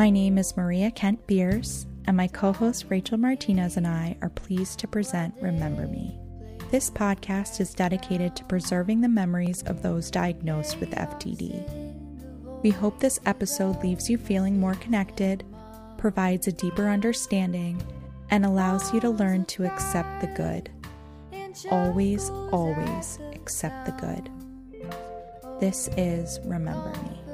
My name is Maria Kent Beers, and my co host Rachel Martinez and I are pleased to present Remember Me. This podcast is dedicated to preserving the memories of those diagnosed with FTD. We hope this episode leaves you feeling more connected, provides a deeper understanding, and allows you to learn to accept the good. Always, always accept the good. This is Remember Me.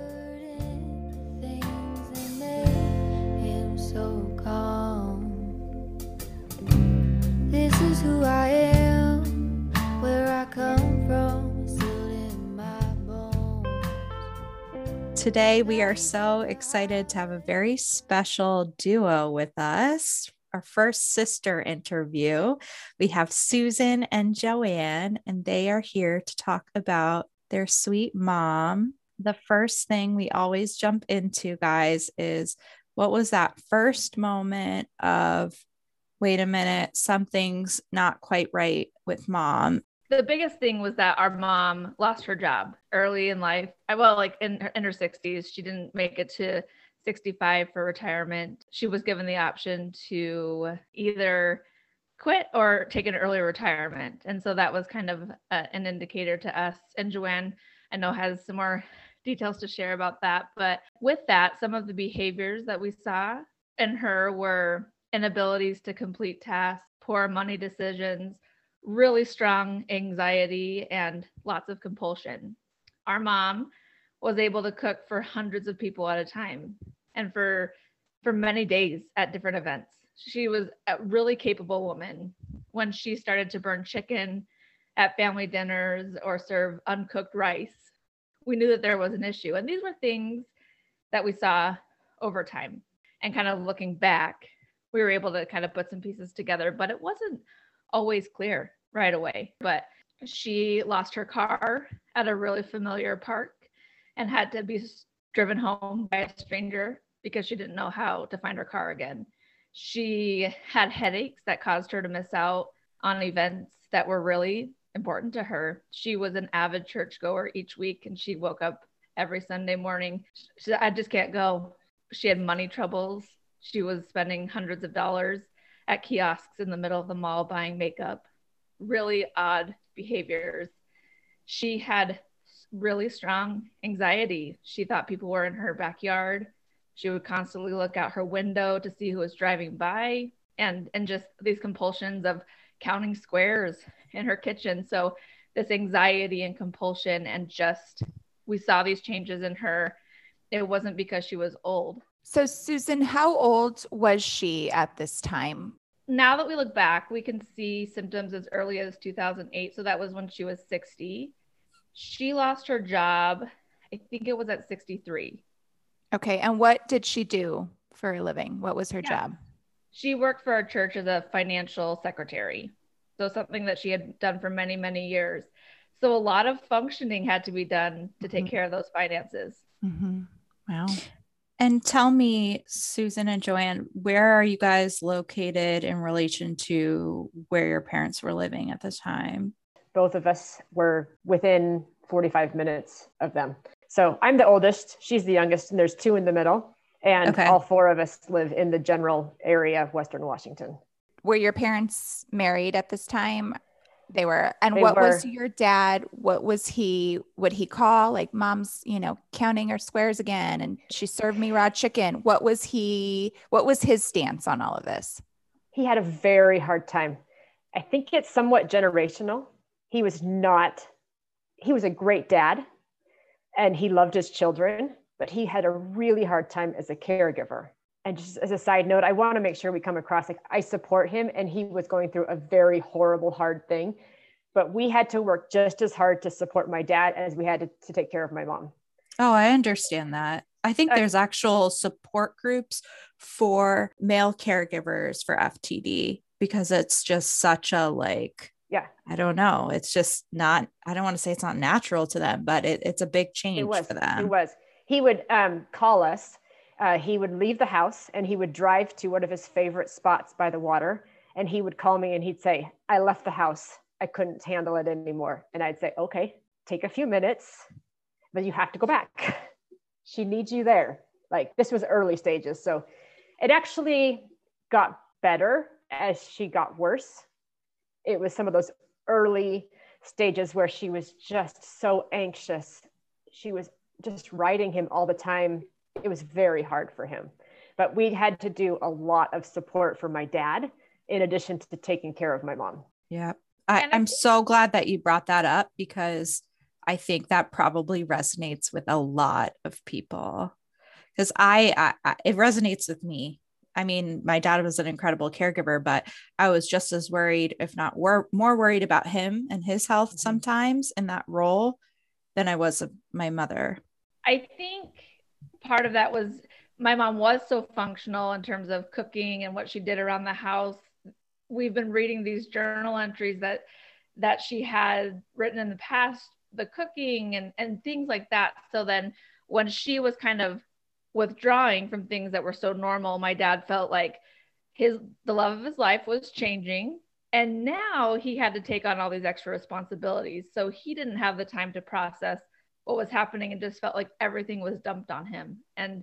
Today, we are so excited to have a very special duo with us. Our first sister interview. We have Susan and Joanne, and they are here to talk about their sweet mom. The first thing we always jump into, guys, is what was that first moment of, wait a minute, something's not quite right with mom? the biggest thing was that our mom lost her job early in life. Well, like in her, in her 60s, she didn't make it to 65 for retirement. She was given the option to either quit or take an early retirement, and so that was kind of a, an indicator to us. And Joanne, I know, has some more details to share about that. But with that, some of the behaviors that we saw in her were inabilities to complete tasks, poor money decisions really strong anxiety and lots of compulsion. Our mom was able to cook for hundreds of people at a time and for for many days at different events. She was a really capable woman when she started to burn chicken at family dinners or serve uncooked rice. We knew that there was an issue. And these were things that we saw over time. And kind of looking back, we were able to kind of put some pieces together, but it wasn't always clear right away. But she lost her car at a really familiar park and had to be driven home by a stranger because she didn't know how to find her car again. She had headaches that caused her to miss out on events that were really important to her. She was an avid churchgoer each week and she woke up every Sunday morning. She said, I just can't go. She had money troubles. She was spending hundreds of dollars at kiosks in the middle of the mall buying makeup really odd behaviors. She had really strong anxiety. She thought people were in her backyard. She would constantly look out her window to see who was driving by and and just these compulsions of counting squares in her kitchen. So this anxiety and compulsion and just we saw these changes in her. It wasn't because she was old. So Susan, how old was she at this time? now that we look back, we can see symptoms as early as 2008. So that was when she was 60. She lost her job, I think it was at 63. Okay. And what did she do for a living? What was her yeah. job? She worked for a church as a financial secretary. So something that she had done for many, many years. So a lot of functioning had to be done to take mm-hmm. care of those finances. Mm-hmm. Wow. And tell me, Susan and Joanne, where are you guys located in relation to where your parents were living at the time? Both of us were within 45 minutes of them. So I'm the oldest, she's the youngest, and there's two in the middle. And okay. all four of us live in the general area of Western Washington. Were your parents married at this time? They were. And they what were. was your dad? What was he? Would he call like mom's, you know, counting her squares again and she served me raw chicken? What was he? What was his stance on all of this? He had a very hard time. I think it's somewhat generational. He was not, he was a great dad and he loved his children, but he had a really hard time as a caregiver and just as a side note, I want to make sure we come across like I support him and he was going through a very horrible, hard thing. But we had to work just as hard to support my dad as we had to, to take care of my mom. Oh, I understand that. I think there's actual support groups for male caregivers for FTD because it's just such a like, yeah, I don't know. It's just not, I don't want to say it's not natural to them, but it, it's a big change it was, for them. It was. He would um, call us uh, he would leave the house and he would drive to one of his favorite spots by the water. And he would call me and he'd say, I left the house. I couldn't handle it anymore. And I'd say, okay, take a few minutes, but you have to go back. she needs you there. Like this was early stages. So it actually got better as she got worse. It was some of those early stages where she was just so anxious. She was just writing him all the time. It was very hard for him. But we had to do a lot of support for my dad in addition to taking care of my mom. Yeah. I, I'm so glad that you brought that up because I think that probably resonates with a lot of people. Because I, I, I, it resonates with me. I mean, my dad was an incredible caregiver, but I was just as worried, if not wor- more worried about him and his health mm-hmm. sometimes in that role than I was of my mother. I think part of that was my mom was so functional in terms of cooking and what she did around the house. We've been reading these journal entries that that she had written in the past, the cooking and and things like that. So then when she was kind of withdrawing from things that were so normal, my dad felt like his the love of his life was changing and now he had to take on all these extra responsibilities. So he didn't have the time to process what was happening and just felt like everything was dumped on him. And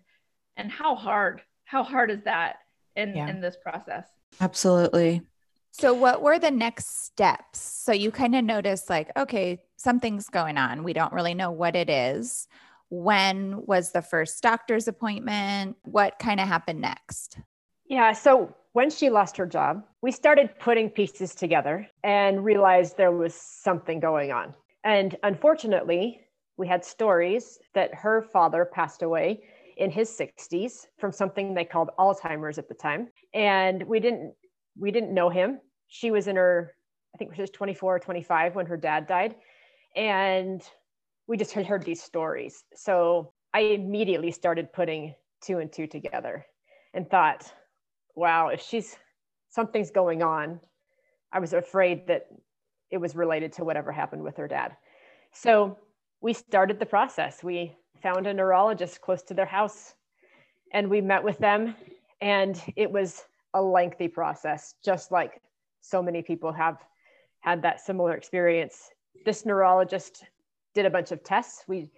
and how hard how hard is that in yeah. in this process? Absolutely. So what were the next steps? So you kind of noticed like okay something's going on. We don't really know what it is. When was the first doctor's appointment? What kind of happened next? Yeah so when she lost her job we started putting pieces together and realized there was something going on. And unfortunately we had stories that her father passed away in his 60s from something they called Alzheimer's at the time. And we didn't we didn't know him. She was in her I think she was 24 or 25 when her dad died. And we just had heard these stories. So I immediately started putting two and two together and thought, wow, if she's something's going on, I was afraid that it was related to whatever happened with her dad. So we started the process. We found a neurologist close to their house and we met with them and it was a lengthy process just like so many people have had that similar experience. This neurologist did a bunch of tests. We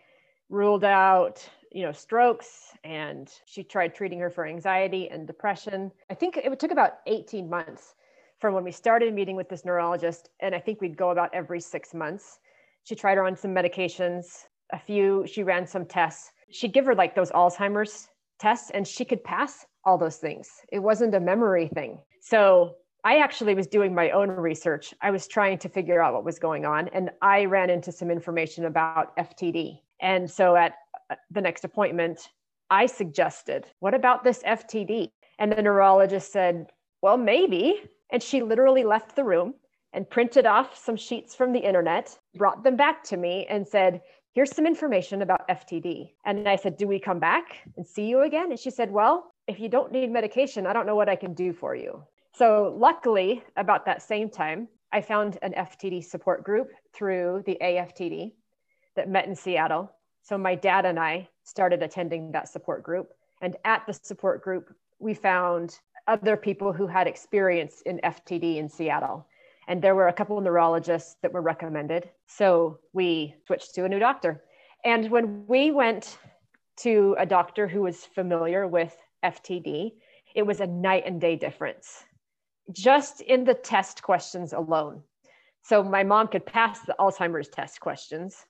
ruled out you know strokes and she tried treating her for anxiety and depression. I think it took about 18 months from when we started meeting with this neurologist and i think we'd go about every six months she tried her on some medications a few, she ran some tests. She'd give her like those Alzheimer's tests and she could pass all those things. It wasn't a memory thing. So I actually was doing my own research. I was trying to figure out what was going on and I ran into some information about FTD. And so at uh, the next appointment, I suggested, What about this FTD? And the neurologist said, Well, maybe. And she literally left the room and printed off some sheets from the internet, brought them back to me, and said, here's some information about FTD. And I said, do we come back and see you again? And she said, well, if you don't need medication, I don't know what I can do for you. So luckily, about that same time, I found an FTD support group through the AFTD that met in Seattle. So my dad and I started attending that support group. And at the support group, we found other people who had experience in FTD in Seattle and there were a couple of neurologists that were recommended. So we switched to a new doctor. And when we went to a doctor who was familiar with FTD, it was a night and day difference just in the test questions alone. So my mom could pass the Alzheimer's test questions,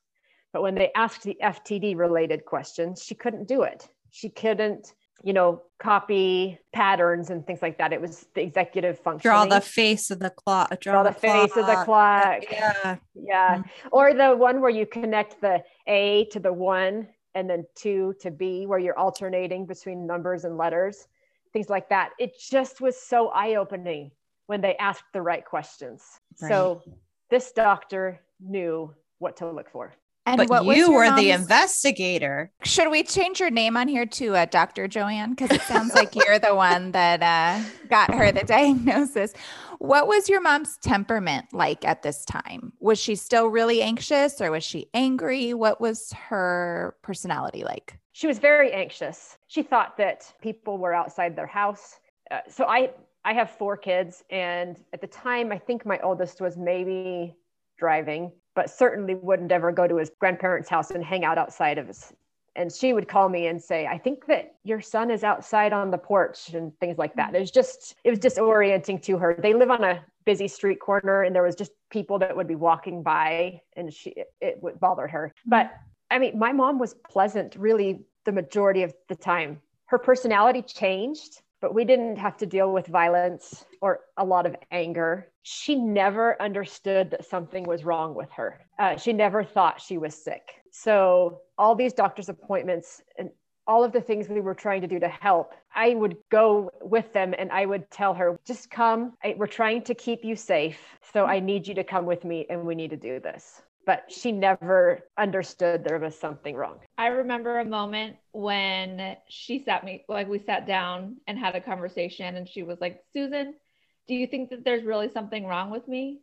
but when they asked the FTD related questions, she couldn't do it. She couldn't you know, copy patterns and things like that. It was the executive function. Draw the face of the clock. Draw, draw the, the face clock. of the clock. Yeah. Yeah. Mm-hmm. Or the one where you connect the A to the one and then two to B, where you're alternating between numbers and letters, things like that. It just was so eye opening when they asked the right questions. Right. So this doctor knew what to look for. And but what you were the investigator. Should we change your name on here to uh, Dr. Joanne? Because it sounds like you're the one that uh, got her the diagnosis. What was your mom's temperament like at this time? Was she still really anxious or was she angry? What was her personality like? She was very anxious. She thought that people were outside their house. Uh, so I I have four kids, and at the time, I think my oldest was maybe driving but certainly wouldn't ever go to his grandparents' house and hang out outside of his and she would call me and say i think that your son is outside on the porch and things like that. Mm-hmm. It was just it was disorienting to her. They live on a busy street corner and there was just people that would be walking by and she it, it would bother her. Mm-hmm. But i mean my mom was pleasant really the majority of the time. Her personality changed but we didn't have to deal with violence or a lot of anger. She never understood that something was wrong with her. Uh, she never thought she was sick. So, all these doctor's appointments and all of the things we were trying to do to help, I would go with them and I would tell her, just come. I, we're trying to keep you safe. So, I need you to come with me and we need to do this but she never understood there was something wrong. I remember a moment when she sat me, like we sat down and had a conversation, and she was like, Susan, do you think that there's really something wrong with me?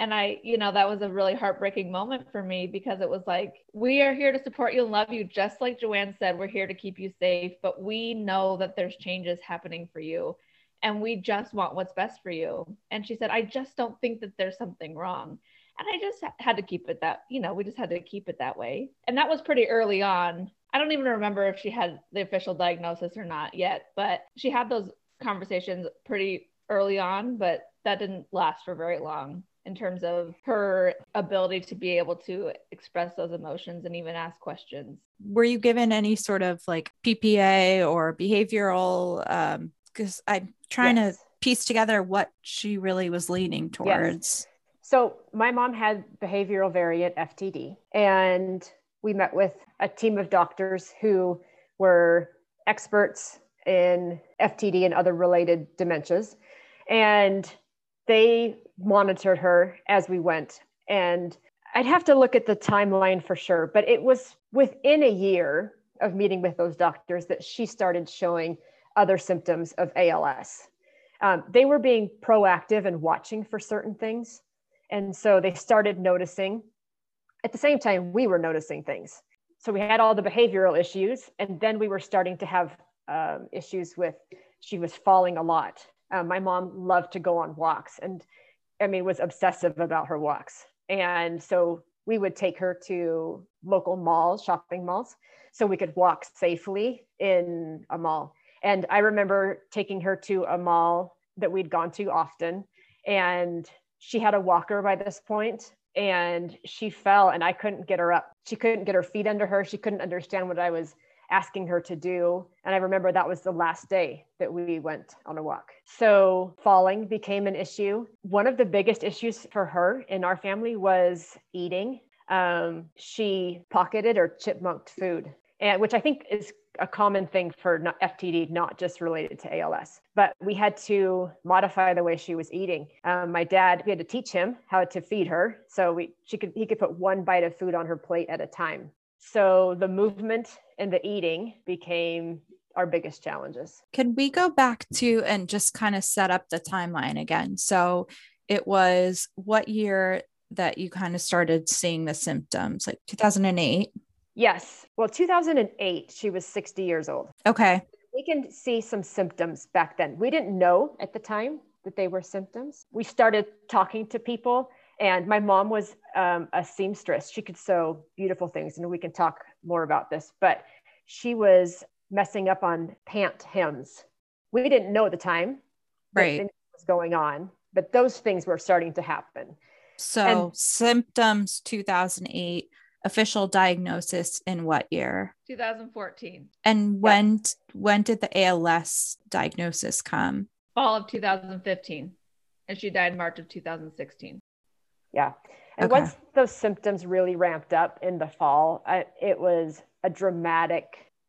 And I, you know, that was a really heartbreaking moment for me because it was like, we are here to support you and love you. Just like Joanne said, we're here to keep you safe, but we know that there's changes happening for you and we just want what's best for you. And she said, I just don't think that there's something wrong and I just had to keep it that, you know, we just had to keep it that way. And that was pretty early on. I don't even remember if she had the official diagnosis or not yet, but she had those conversations pretty early on, but that didn't last for very long in terms of her ability to be able to express those emotions and even ask questions. Were you given any sort of like PPA or behavioral? Um, because I'm trying yes. to piece together what she really was leaning towards. Yes. So my mom had behavioral variant FTD, and we met with a team of doctors who were experts in FTD and other related dementias. And they monitored her as we went. And I'd have to look at the timeline for sure, but it was within a year of meeting with those doctors that she started showing other symptoms of ALS. Um, they were being proactive and watching for certain things. And so they started noticing. At the same time, we were noticing things. So we had all the behavioral issues, and then we were starting to have um, issues with she was falling a lot. Um, my mom loved to go on walks, and I mean was obsessive about her walks. And so we would take her to local malls, shopping malls, so we could walk safely in a mall. And I remember taking her to a mall that we'd gone to often, and she had a walker by this point and she fell and I couldn't get her up. She couldn't get her feet under her. She couldn't understand what I was asking her to do. And I remember that was the last day that we went on a walk. So falling became an issue. One of the biggest issues for her in our family was eating. Um, she pocketed or chipmunked food, and which I think is a common thing for FTD, not just related to ALS. But we had to modify the way she was eating. Um, my dad, we had to teach him how to feed her, so we she could he could put one bite of food on her plate at a time. So the movement and the eating became our biggest challenges. Can we go back to and just kind of set up the timeline again? So it was what year that you kind of started seeing the symptoms, like 2008? Yes. Well, 2008, she was 60 years old. Okay. We can see some symptoms back then. We didn't know at the time that they were symptoms. We started talking to people, and my mom was um, a seamstress. She could sew beautiful things, and we can talk more about this, but she was messing up on pant hems. We didn't know at the time right. what was going on, but those things were starting to happen. So, and, symptoms 2008 official diagnosis in what year? 2014. And when yeah. when did the ALS diagnosis come? Fall of 2015. And she died March of 2016. Yeah. And okay. once those symptoms really ramped up in the fall, I, it was a dramatic,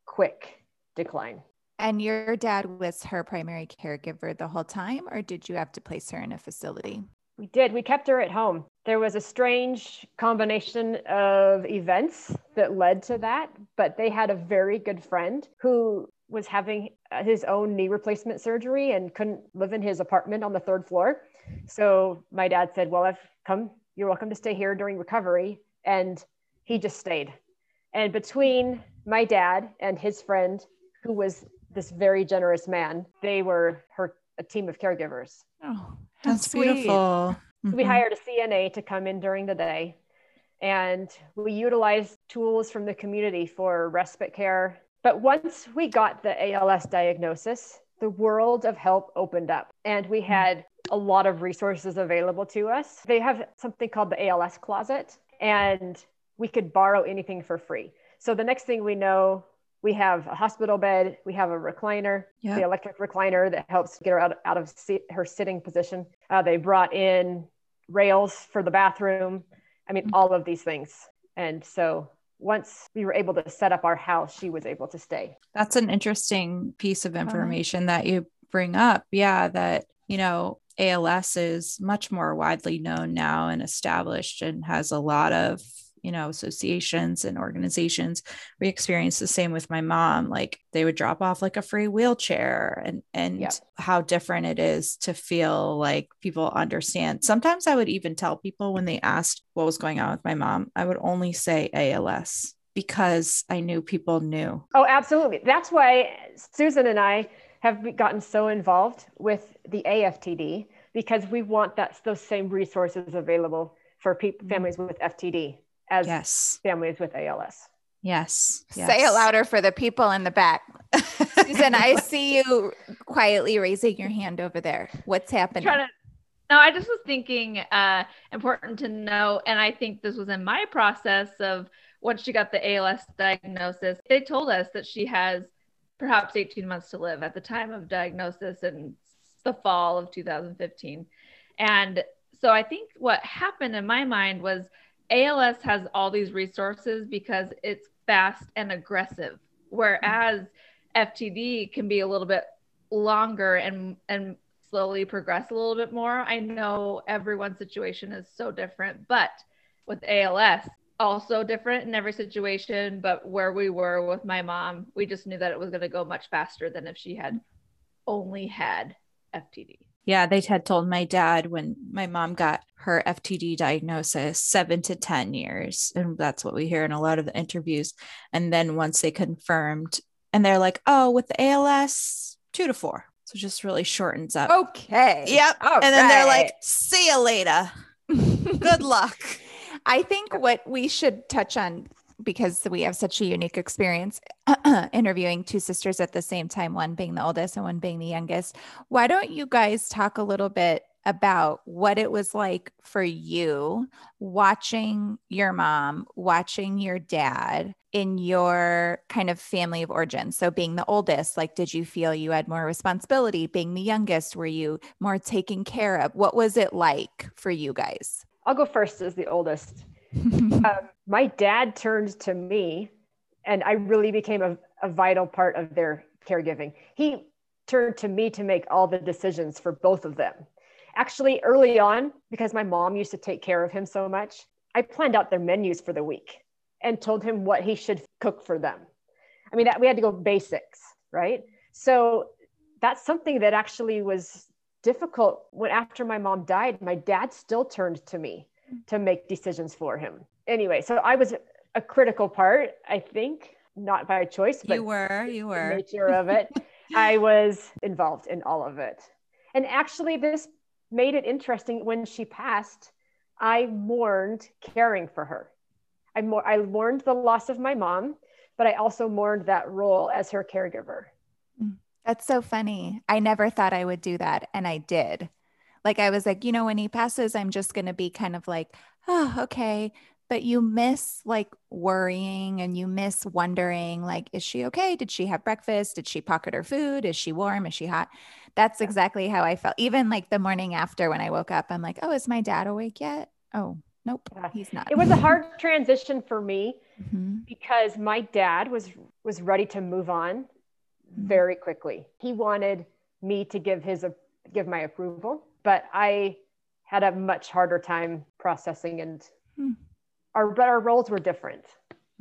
quick decline. And your dad was her primary caregiver the whole time, or did you have to place her in a facility? We did. We kept her at home. There was a strange combination of events that led to that, but they had a very good friend who was having his own knee replacement surgery and couldn't live in his apartment on the third floor. So my dad said, Well, I've come, you're welcome to stay here during recovery. And he just stayed. And between my dad and his friend, who was this very generous man, they were her a team of caregivers. Oh, that's, beautiful. Mm-hmm. We hired a CNA to come in during the day. and we utilized tools from the community for respite care. But once we got the ALS diagnosis, the world of help opened up and we hmm. had a lot of resources available to us. They have something called the ALS closet, and we could borrow anything for free. So the next thing we know, we have a hospital bed, we have a recliner, the electric recliner that helps get her out, out of her sitting position. Uh, they brought in rails for the bathroom. I mean, mm-hmm. all of these things. And so once we were able to set up our house, she was able to stay. That's an interesting piece of information that you bring up. Yeah, that, you know, ALS is much more widely known now and established and has a lot of you know associations and organizations we experienced the same with my mom like they would drop off like a free wheelchair and and yep. how different it is to feel like people understand sometimes i would even tell people when they asked what was going on with my mom i would only say als because i knew people knew oh absolutely that's why susan and i have gotten so involved with the aftd because we want that those same resources available for people mm. families with ftd as yes. families with ALS. Yes. yes. Say it louder for the people in the back. Susan, I see you quietly raising your hand over there. What's happening? To, no, I just was thinking uh, important to know, and I think this was in my process of once she got the ALS diagnosis, they told us that she has perhaps 18 months to live at the time of diagnosis in the fall of 2015. And so I think what happened in my mind was ALS has all these resources because it's fast and aggressive, whereas FTD can be a little bit longer and and slowly progress a little bit more. I know everyone's situation is so different, but with ALS, also different in every situation. But where we were with my mom, we just knew that it was going to go much faster than if she had only had FTD. Yeah, they had told my dad when my mom got her FTD diagnosis, seven to 10 years. And that's what we hear in a lot of the interviews. And then once they confirmed, and they're like, oh, with the ALS, two to four. So just really shortens up. Okay. Yep. All and then right. they're like, see you later. Good luck. I think what we should touch on because we have such a unique experience interviewing two sisters at the same time, one being the oldest and one being the youngest. Why don't you guys talk a little bit about what it was like for you watching your mom, watching your dad in your kind of family of origin. So, being the oldest, like, did you feel you had more responsibility? Being the youngest, were you more taken care of? What was it like for you guys? I'll go first as the oldest. Um, my dad turned to me, and I really became a, a vital part of their caregiving. He turned to me to make all the decisions for both of them. Actually, early on, because my mom used to take care of him so much, I planned out their menus for the week and told him what he should cook for them. I mean, that we had to go basics, right? So that's something that actually was difficult when after my mom died, my dad still turned to me to make decisions for him. Anyway, so I was a critical part, I think, not by choice, but you were, you were nature of it. I was involved in all of it. And actually, this made it interesting when she passed. I mourned caring for her. I, I mourned the loss of my mom, but I also mourned that role as her caregiver. Mm, that's so funny. I never thought I would do that, and I did. Like I was like, you know, when he passes, I'm just going to be kind of like, oh, okay. But you miss like worrying and you miss wondering, like, is she okay? Did she have breakfast? Did she pocket her food? Is she warm? Is she hot? That's exactly how I felt. Even like the morning after when I woke up, I'm like, oh, is my dad awake yet? Oh, nope, he's not. It was a hard transition for me mm-hmm. because my dad was was ready to move on mm-hmm. very quickly. He wanted me to give his give my approval but I had a much harder time processing and hmm. our but our roles were different.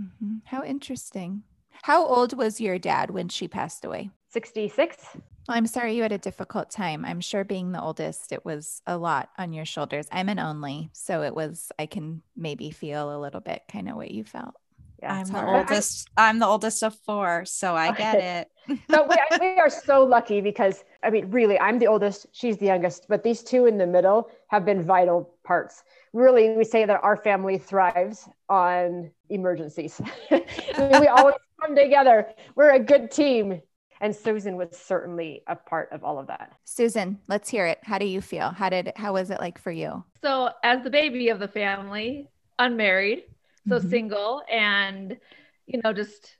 Mm-hmm. How interesting. How old was your dad when she passed away? 66. I'm sorry you had a difficult time. I'm sure being the oldest, it was a lot on your shoulders. I'm an only, so it was, I can maybe feel a little bit kind of what you felt. Yeah, I'm the oldest. I'm the oldest of four, so I get it. so we, we are so lucky because I mean, really, I'm the oldest. She's the youngest, but these two in the middle have been vital parts. Really, we say that our family thrives on emergencies. We always come together. We're a good team. And Susan was certainly a part of all of that. Susan, let's hear it. How do you feel? How did how was it like for you? So, as the baby of the family, unmarried, so mm-hmm. single and you know just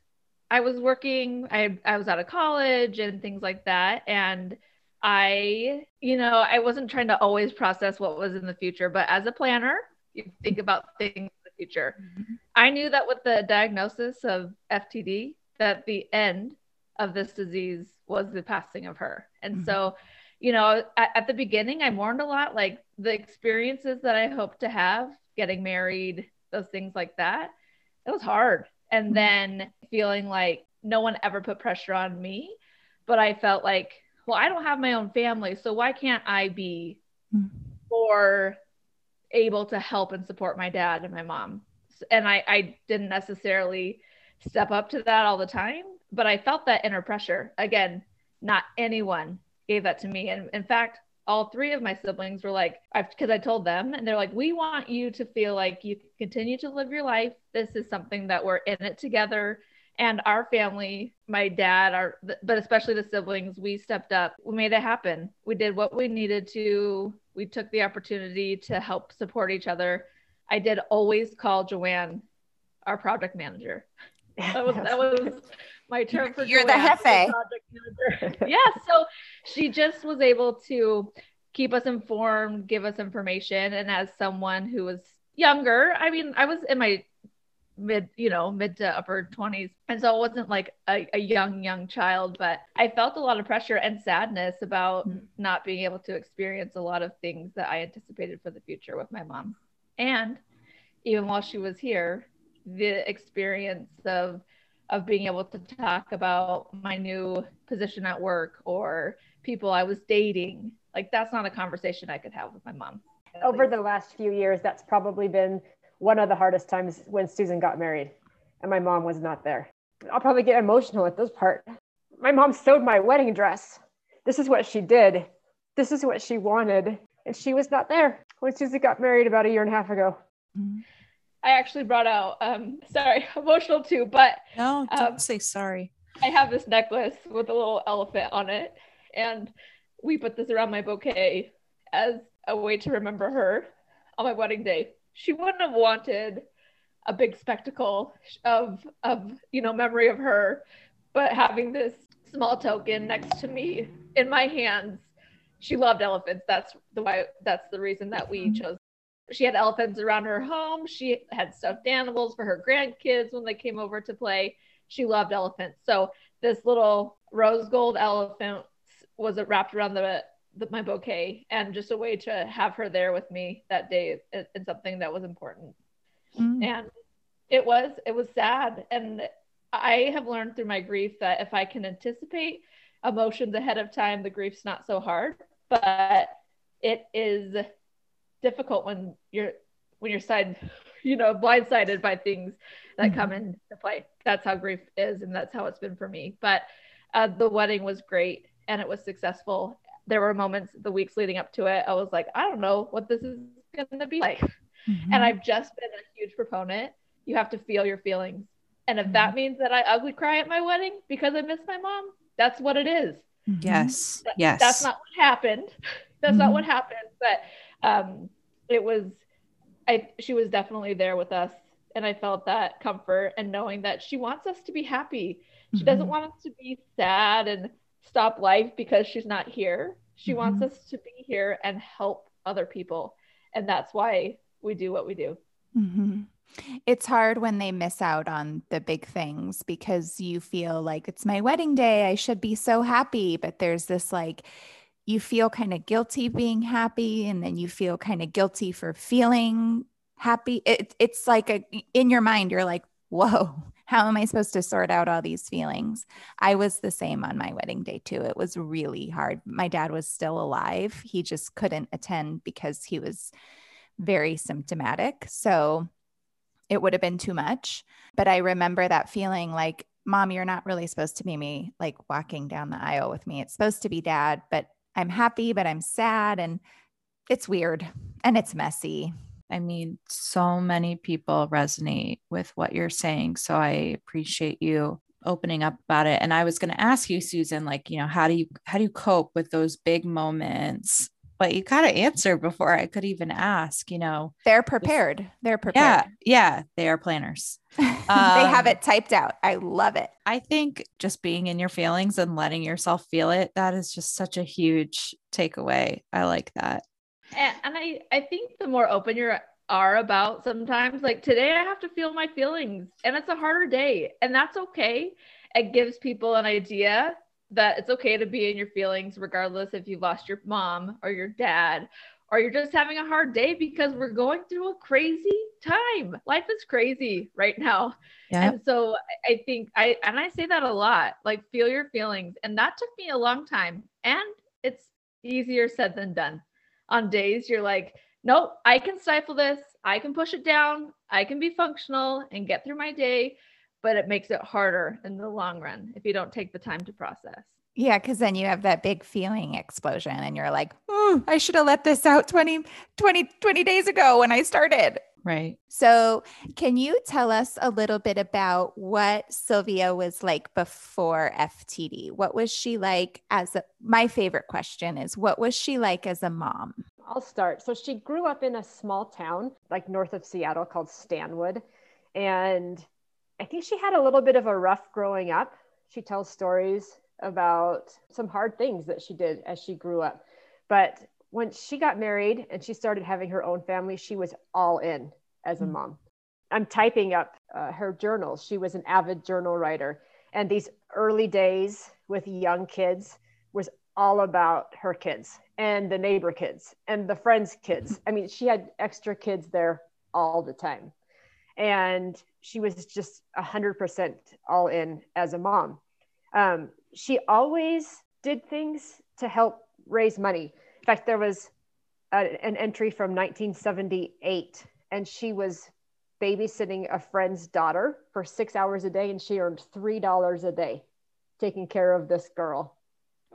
i was working i i was out of college and things like that and i you know i wasn't trying to always process what was in the future but as a planner you think about things in the future mm-hmm. i knew that with the diagnosis of ftd that the end of this disease was the passing of her and mm-hmm. so you know at, at the beginning i mourned a lot like the experiences that i hoped to have getting married those things like that, it was hard. And mm-hmm. then feeling like no one ever put pressure on me, but I felt like, well, I don't have my own family, so why can't I be mm-hmm. more able to help and support my dad and my mom? And I, I didn't necessarily step up to that all the time, but I felt that inner pressure. Again, not anyone gave that to me. And in fact, all three of my siblings were like, because I, I told them, and they're like, we want you to feel like you continue to live your life. This is something that we're in it together. And our family, my dad, our but especially the siblings, we stepped up. We made it happen. We did what we needed to. We took the opportunity to help support each other. I did always call Joanne, our project manager. That was that was my term for you're the jefe. yeah, so she just was able to keep us informed, give us information, and as someone who was younger, I mean, I was in my mid, you know, mid to upper 20s. And so it wasn't like a, a, young, young child, but I felt a lot of pressure and sadness about mm-hmm. not being able to experience a lot of things that I anticipated for the future with my mom. And even while she was here, the experience of of being able to talk about my new position at work or people I was dating. Like that's not a conversation I could have with my mom. Over the last few years, that's probably been one of the hardest times when Susan got married and my mom was not there. I'll probably get emotional at this part. My mom sewed my wedding dress. This is what she did. This is what she wanted. And she was not there when Susan got married about a year and a half ago. Mm-hmm. I actually brought out, um, sorry, emotional too, but no, don't um, say sorry. I have this necklace with a little elephant on it, and we put this around my bouquet as a way to remember her on my wedding day. She wouldn't have wanted a big spectacle of of you know memory of her, but having this small token next to me in my hands. She loved elephants. That's the why. That's the reason that we mm-hmm. chose she had elephants around her home. She had stuffed animals for her grandkids when they came over to play. She loved elephants. So this little rose gold elephant was wrapped around the, the, my bouquet and just a way to have her there with me that day and something that was important. Mm. And it was it was sad and I have learned through my grief that if I can anticipate emotions ahead of time, the grief's not so hard. But it is difficult when you're when you're side you know blindsided by things that mm-hmm. come into play. That's how grief is and that's how it's been for me. But uh, the wedding was great and it was successful. There were moments the weeks leading up to it i was like i don't know what this is going to be like. Mm-hmm. and i've just been a huge proponent. You have to feel your feelings. And if mm-hmm. that means that i ugly cry at my wedding because i miss my mom that's what it is. Mm-hmm. yes. Yes. that's not what happened. That's not what happened but um, it was I she was definitely there with us and I felt that comfort and knowing that she wants us to be happy. She mm-hmm. doesn't want us to be sad and stop life because she's not here. She mm-hmm. wants us to be here and help other people. And that's why we do what we do. Mm-hmm. It's hard when they miss out on the big things because you feel like it's my wedding day. I should be so happy. But there's this like, you feel kind of guilty being happy and then you feel kind of guilty for feeling happy it, it's like a, in your mind you're like whoa how am i supposed to sort out all these feelings i was the same on my wedding day too it was really hard my dad was still alive he just couldn't attend because he was very symptomatic so it would have been too much. But I remember that feeling like, mom, you're not really supposed to be me, like walking down the aisle with me. It's supposed to be dad, but I'm happy, but I'm sad. And it's weird and it's messy. I mean, so many people resonate with what you're saying. So I appreciate you opening up about it. And I was going to ask you, Susan, like, you know, how do you how do you cope with those big moments? But you kind of answered before I could even ask, you know. They're prepared. They're prepared. Yeah. Yeah. They are planners. they have um, it typed out. I love it. I think just being in your feelings and letting yourself feel it, that is just such a huge takeaway. I like that. And, and I, I think the more open you are about sometimes, like today, I have to feel my feelings and it's a harder day, and that's okay. It gives people an idea that it's okay to be in your feelings, regardless if you lost your mom or your dad or you're just having a hard day because we're going through a crazy time. Life is crazy right now. Yeah. And so I think I and I say that a lot, like feel your feelings. And that took me a long time. And it's easier said than done on days you're like, nope, I can stifle this. I can push it down. I can be functional and get through my day. But it makes it harder in the long run if you don't take the time to process. Yeah, because then you have that big feeling explosion and you're like, oh, I should have let this out 20, 20, 20 days ago when I started. Right. So, can you tell us a little bit about what Sylvia was like before FTD? What was she like as a, my favorite question is what was she like as a mom? I'll start. So, she grew up in a small town like north of Seattle called Stanwood. And I think she had a little bit of a rough growing up. She tells stories about some hard things that she did as she grew up. But when she got married and she started having her own family, she was all in as a mm-hmm. mom. I'm typing up uh, her journals. She was an avid journal writer. And these early days with young kids was all about her kids and the neighbor kids and the friends' kids. I mean, she had extra kids there all the time. And she was just 100% all in as a mom. Um, she always did things to help raise money In fact, there was a, an entry from 1978, and she was babysitting a friend's daughter for six hours a day, and she earned three dollars a day taking care of this girl.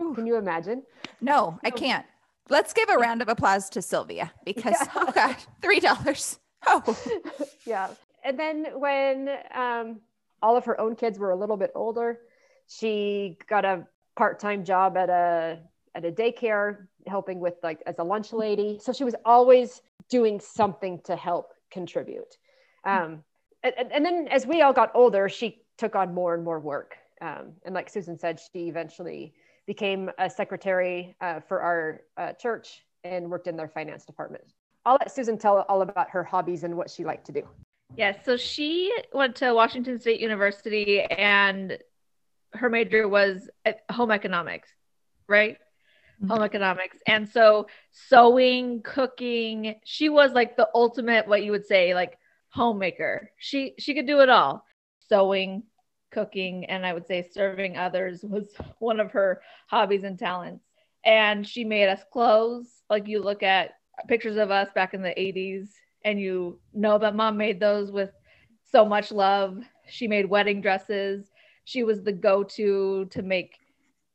Ooh. Can you imagine? No, I can't. Let's give a round of applause to Sylvia because yeah. oh god, three dollars. Oh, yeah. And then when um, all of her own kids were a little bit older, she got a part-time job at a at a daycare helping with like as a lunch lady. So she was always doing something to help contribute. Um, and, and, then as we all got older she took on more and more work. Um, and like susan said she eventually became a secretary uh, for our uh, church and worked in their finance department. I'll let susan tell all about her hobbies and what she liked to do yes yeah, so she went to washington state university and her major was uh, home economics right mm-hmm. home economics. And so sewing, cooking, she was like the ultimate what you would say like homemaker. She she could do it all. Sewing, cooking, and I would say serving others was one of her hobbies and talents. And she made us clothes. Like you look at pictures of us back in the 80s and you know that mom made those with so much love. She made wedding dresses. She was the go-to to make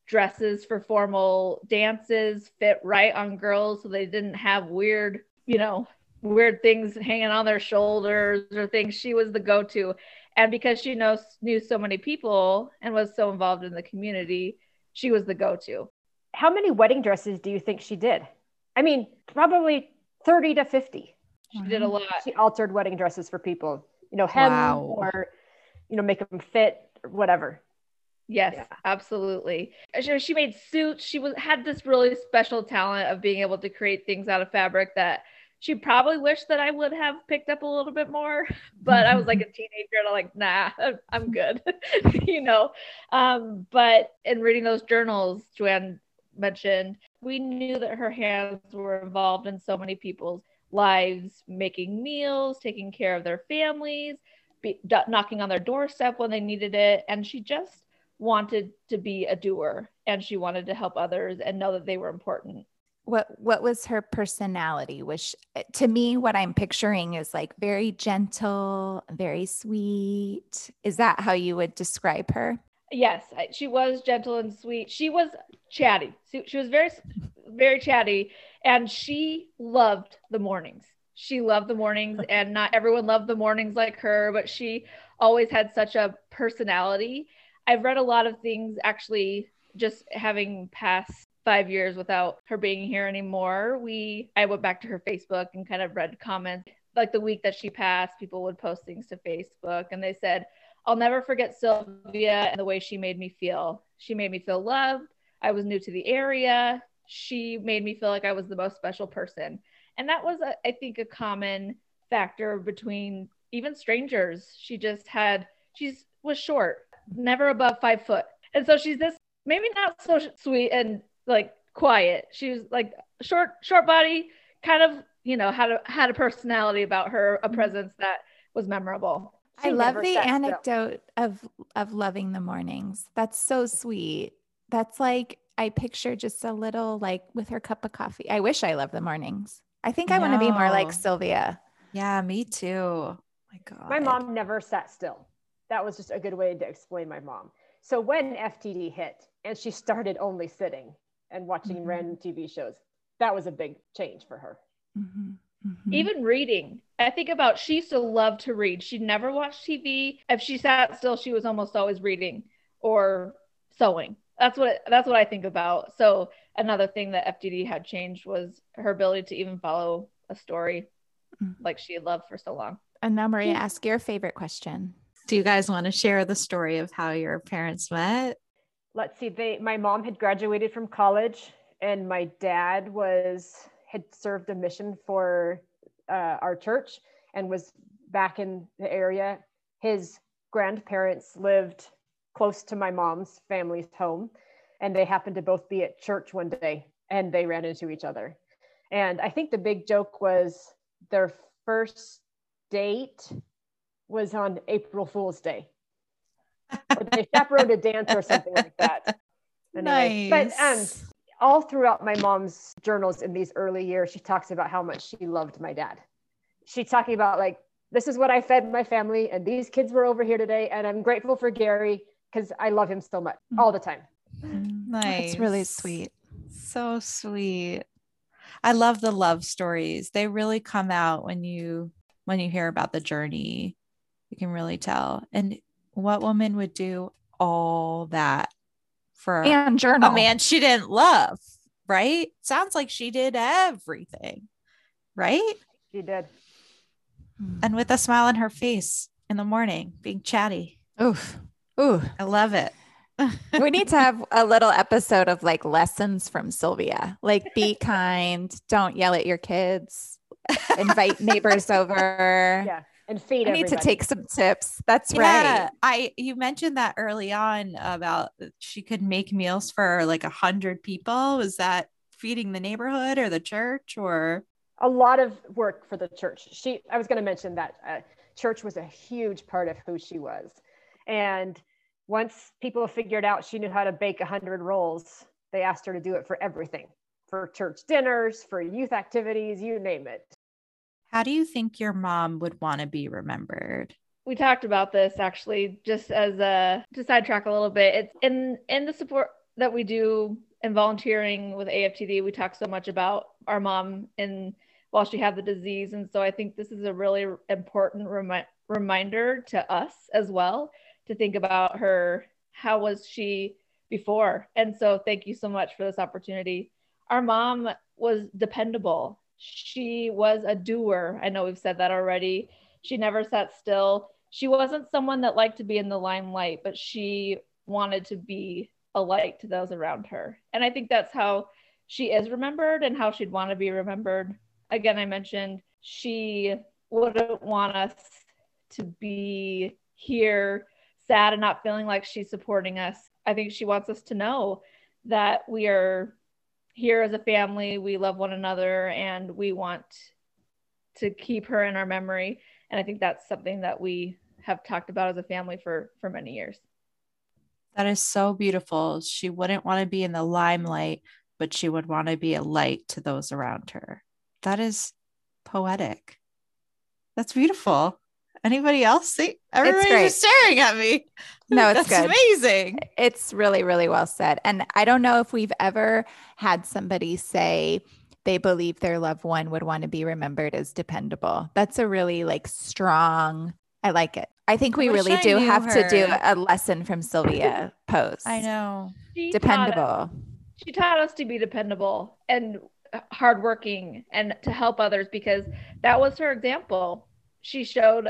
dresses for formal dances fit right on girls so they didn't have weird, you know, weird things hanging on their shoulders or things. She was the go to. And because she knows knew so many people and was so involved in the community, she was the go to. How many wedding dresses do you think she did? I mean, probably 30 to 50. She did a lot. She altered wedding dresses for people, you know, hem wow. or, you know, make them fit or whatever. Yes, yeah. absolutely. She, she made suits. She was had this really special talent of being able to create things out of fabric that she probably wished that I would have picked up a little bit more. But I was like a teenager and I'm like, nah, I'm good, you know. Um, but in reading those journals, Joanne mentioned, we knew that her hands were involved in so many people's lives, making meals, taking care of their families, be, knocking on their doorstep when they needed it. And she just wanted to be a doer and she wanted to help others and know that they were important. what what was her personality? Which eh, to me what I'm picturing is like very gentle, very sweet. Is that how you would describe her? Yes, she was gentle and sweet. She was chatty. She was very very chatty and she loved the mornings. She loved the mornings and not everyone loved the mornings like her, but she always had such a personality. I've read a lot of things actually just having passed five years without her being here anymore, we I went back to her Facebook and kind of read comments. Like the week that she passed, people would post things to Facebook and they said, I'll never forget Sylvia and the way she made me feel. She made me feel loved. I was new to the area. She made me feel like I was the most special person. And that was, a, I think, a common factor between even strangers. She just had, she's was short, never above five foot. And so she's this maybe not so sweet and like quiet. She was like short, short body, kind of, you know, had a had a personality about her, a mm-hmm. presence that was memorable. She I love the anecdote still. of of loving the mornings. That's so sweet. That's like I picture just a little like with her cup of coffee. I wish I loved the mornings. I think I no. want to be more like Sylvia. Yeah, me too. My God. My mom never sat still. That was just a good way to explain my mom. So when FTD hit and she started only sitting, and watching mm-hmm. random TV shows. That was a big change for her. Mm-hmm. Mm-hmm. Even reading. I think about she used to love to read. She never watched TV. If she sat still, she was almost always reading or sewing. That's what that's what I think about. So another thing that FTD had changed was her ability to even follow a story mm-hmm. like she had loved for so long. And now Maria, ask your favorite question. Do you guys want to share the story of how your parents met? let's see they my mom had graduated from college and my dad was had served a mission for uh, our church and was back in the area his grandparents lived close to my mom's family's home and they happened to both be at church one day and they ran into each other and i think the big joke was their first date was on april fool's day or they chaperoned a dance or something like that. Anyway, nice. But um, all throughout my mom's journals in these early years, she talks about how much she loved my dad. She's talking about like, this is what I fed my family, and these kids were over here today, and I'm grateful for Gary because I love him so much all the time. Mm-hmm. Nice. It's really sweet. So sweet. I love the love stories. They really come out when you when you hear about the journey. You can really tell. And what woman would do all that for and journal. a man she didn't love? Right? Sounds like she did everything. Right? She did. Hmm. And with a smile on her face in the morning, being chatty. Oof. Ooh. I love it. we need to have a little episode of like lessons from Sylvia. Like be kind, don't yell at your kids, invite neighbors over. Yeah and feed. I need everybody. to take some tips. That's yeah, right. I you mentioned that early on about she could make meals for like a hundred people. Was that feeding the neighborhood or the church or? A lot of work for the church. She, I was going to mention that uh, church was a huge part of who she was, and once people figured out she knew how to bake a hundred rolls, they asked her to do it for everything, for church dinners, for youth activities, you name it. How do you think your mom would want to be remembered? We talked about this actually, just as a to sidetrack a little bit. It's in in the support that we do in volunteering with AFTD. We talk so much about our mom and while she had the disease, and so I think this is a really important remi- reminder to us as well to think about her. How was she before? And so, thank you so much for this opportunity. Our mom was dependable she was a doer. I know we've said that already. She never sat still. She wasn't someone that liked to be in the limelight, but she wanted to be a light to those around her. And I think that's how she is remembered and how she'd want to be remembered. Again, I mentioned she wouldn't want us to be here sad and not feeling like she's supporting us. I think she wants us to know that we are here as a family. We love one another and we want to keep her in our memory. And I think that's something that we have talked about as a family for for many years. That is so beautiful. She wouldn't want to be in the limelight, but she would want to be a light to those around her. That is poetic. That's beautiful. Anybody else see? Everybody's just staring at me. No, it's That's good. amazing. It's really, really well said. And I don't know if we've ever had somebody say they believe their loved one would want to be remembered as dependable. That's a really like strong, I like it. I think we I wish really I do knew have to do a lesson from Sylvia Post. I know. She taught Dependable. she taught us to be dependable and hardworking and to help others because that was her example. She showed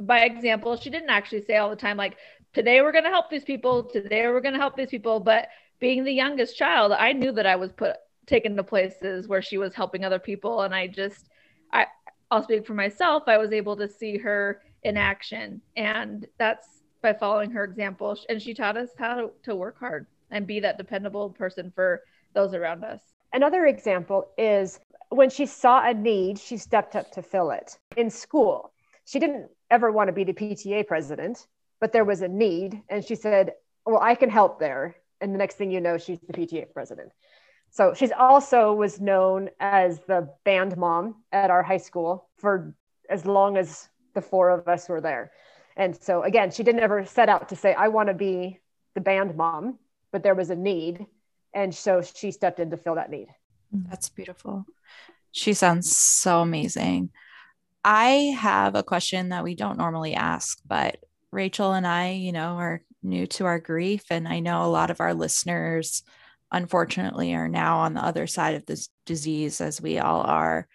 by example. She didn't actually say all the time, like, today we're going to help these people, today we're going to help these people. But being the youngest child, I knew that I was put taken to places where she was helping other people. And I just, I, I'll speak for myself. I was able to see her in action. And that's by following her example. And she taught us how to, to work hard and be that dependable person for those around us. Another example is when she saw a need, she stepped up to fill it in school. She didn't ever want to be the PTA president, but there was a need. And she said, Well, I can help there. And the next thing you know, she's the PTA president. So she's also was known as the band mom at our high school for as long as the four of us were there. And so again, she didn't ever set out to say, I want to be the band mom, but there was a need. And so she stepped in to fill that need. That's beautiful. She sounds so amazing. I have a question that we don't normally ask, but Rachel and I, you know, are new to our grief. And I know a lot of our listeners, unfortunately, are now on the other side of this disease, as we all are.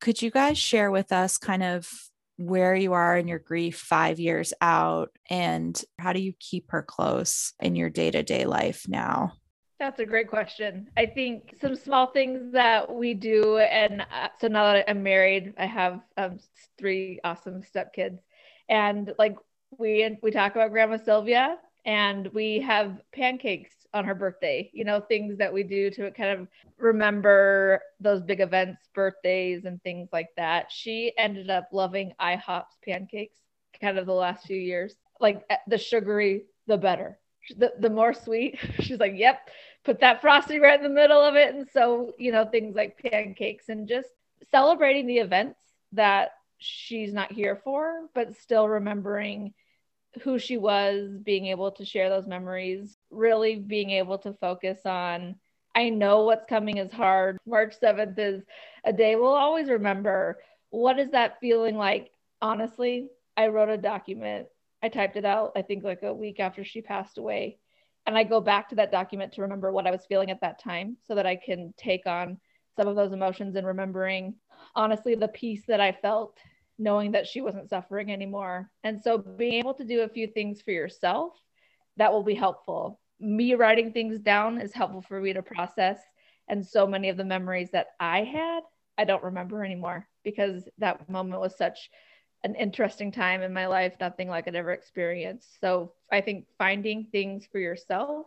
Could you guys share with us kind of where you are in your grief five years out and how do you keep her close in your day to day life now? That's a great question. I think some small things that we do, and uh, so now that I'm married, I have um, three awesome stepkids, and like we we talk about Grandma Sylvia, and we have pancakes on her birthday. You know, things that we do to kind of remember those big events, birthdays, and things like that. She ended up loving IHOP's pancakes, kind of the last few years. Like eh, the sugary, the better the, the more sweet. She's like, yep, put that frosting right in the middle of it. And so, you know, things like pancakes and just celebrating the events that she's not here for, but still remembering who she was, being able to share those memories, really being able to focus on. I know what's coming is hard. March 7th is a day we'll always remember. What is that feeling like? Honestly, I wrote a document I typed it out, I think like a week after she passed away. And I go back to that document to remember what I was feeling at that time so that I can take on some of those emotions and remembering honestly the peace that I felt knowing that she wasn't suffering anymore. And so being able to do a few things for yourself that will be helpful. Me writing things down is helpful for me to process. And so many of the memories that I had, I don't remember anymore because that moment was such an interesting time in my life, nothing like I'd ever experienced. So I think finding things for yourself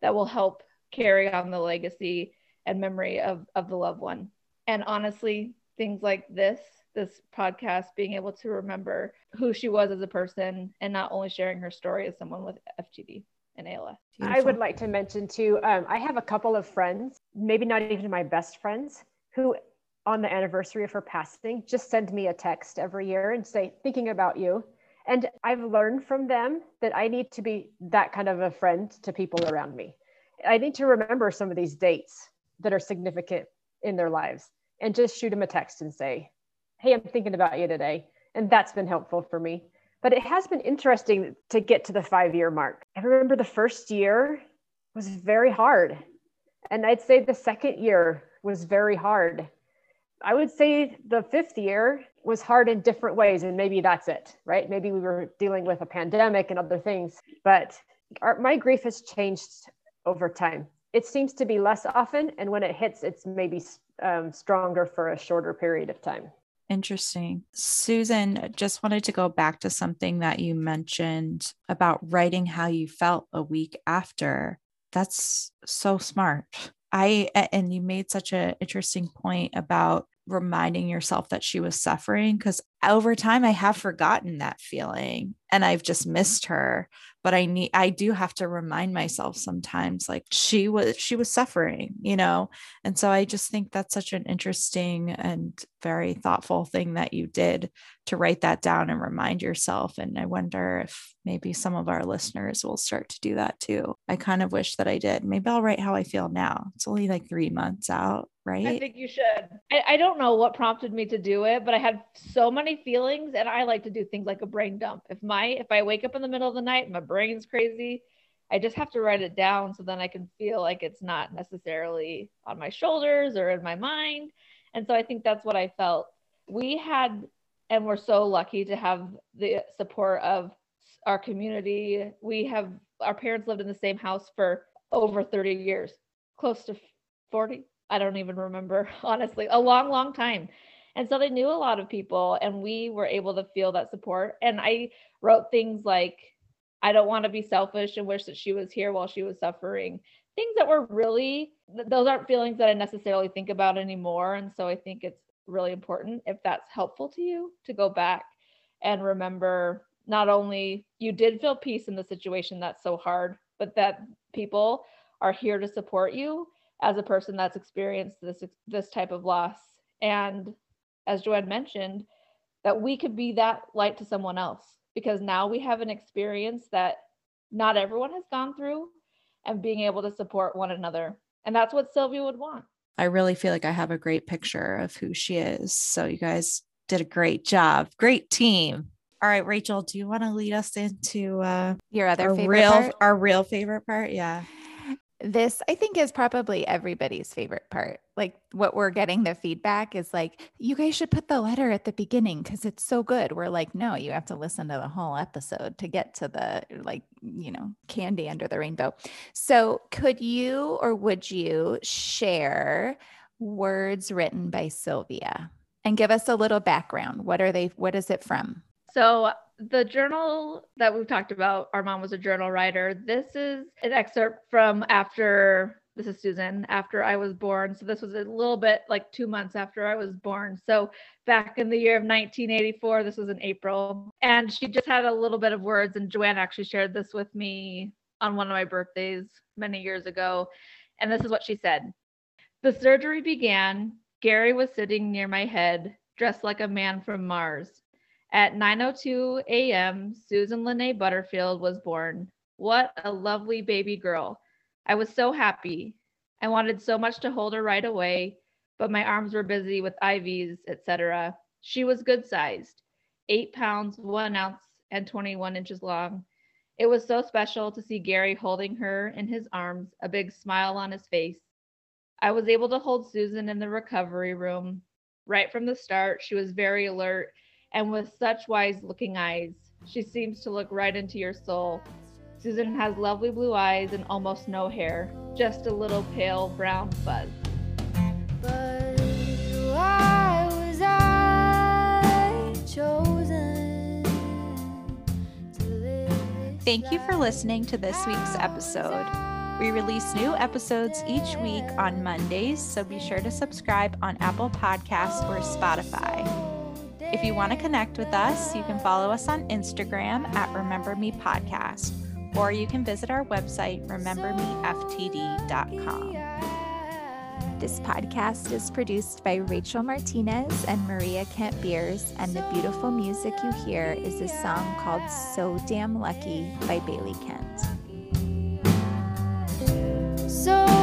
that will help carry on the legacy and memory of, of the loved one. And honestly, things like this, this podcast, being able to remember who she was as a person and not only sharing her story as someone with FTD and ALS. I would like to mention too, um, I have a couple of friends, maybe not even my best friends, who on the anniversary of her passing just send me a text every year and say thinking about you. And i've learned from them that i need to be that kind of a friend to people around me. I need to remember some of these dates that are significant in their lives and just shoot them a text and say hey i'm thinking about you today. And that's been helpful for me. But it has been interesting to get to the five year mark. I remember the first year was very hard. And i'd say the second year was very hard I would say the fifth year was hard in different ways, and maybe that's it, right? Maybe we were dealing with a pandemic and other things, but our, my grief has changed over time. It seems to be less often, and when it hits, it's maybe um, stronger for a shorter period of time. Interesting. Susan, just wanted to go back to something that you mentioned about writing how you felt a week after. That's so smart. I and you made such an interesting point about reminding yourself that she was suffering because over time I have forgotten that feeling and I've just missed her but I need I do have to remind myself sometimes like she was she was suffering you know? And so I just think that's such an interesting and very thoughtful thing that you did to write that down and remind yourself and I wonder if maybe some of our listeners will start to do that too. I kind of wish that I did. Maybe I'll write how I feel now. It's only like 3 months out right? I think you should. I, I, don't know what prompted me to do it, but I had so many feelings and I like to do things like a brain dump. If my if I wake up in the middle of the night, my brain's crazy, I just have to write it down so then I can feel like it's not necessarily on my shoulders or in my mind. And so I think that's what I felt. We had and we're so lucky to have the support of our community. We have our parents lived in the same house for over 30 years, close to 40 I don't even remember, honestly, a long, long time. And so they knew a lot of people, and we were able to feel that support. And I wrote things like, I don't want to be selfish and wish that she was here while she was suffering. Things that were really, those aren't feelings that I necessarily think about anymore. And so I think it's really important, if that's helpful to you, to go back and remember not only you did feel peace in the situation that's so hard, but that people are here to support you as a person that's experienced this this type of loss. And as joanne mentioned that we could be that light to someone else because now we have an experience that not everyone has gone through and being able to support one another. And that's what sylvia would want. I really feel like i have a great picture of who she is. So you guys did a great job. Great team. All right rachel do you want to lead us into uh your other real part? our real favorite part? Yeah this i think is probably everybody's favorite part like what we're getting the feedback is like you guys should put the letter at the beginning because it's so good. We're like no you have to listen to the whole episode to get to the like you know candy under the rainbow. So could you or would you share words written by sylvia? And give us a little background. What are they what is it from? So the journal that we've talked about, our mom was a journal writer. This is an excerpt from after this is Susan, after I was born. So this was a little bit like two months after I was born. So back in the year of 1984, this was in April. And she just had a little bit of words. And Joanne actually shared this with me on one of my birthdays many years ago. And this is what she said The surgery began. Gary was sitting near my head, dressed like a man from Mars. At 9:02 a.m., Susan Lene Butterfield was born. What a lovely baby girl. I was so happy. I wanted so much to hold her right away, but my arms were busy with IVs, etc. She was good sized, 8 pounds, 1 ounce, and 21 inches long. It was so special to see Gary holding her in his arms, a big smile on his face. I was able to hold Susan in the recovery room. Right from the start, she was very alert and with such wise looking eyes. She seems to look right into your soul. Susan has lovely blue eyes and almost no hair, just a little pale brown fuzz. Thank you for listening to this week's episode. We release new episodes each week on Mondays, so be sure to subscribe on Apple Podcasts or Spotify. If you want to connect with us, you can follow us on Instagram at Remember Me Podcast, or you can visit our website, remembermeftd.com. This podcast is produced by Rachel Martinez and Maria Kent Beers, and the beautiful music you hear is a song called So Damn Lucky by Bailey Kent. So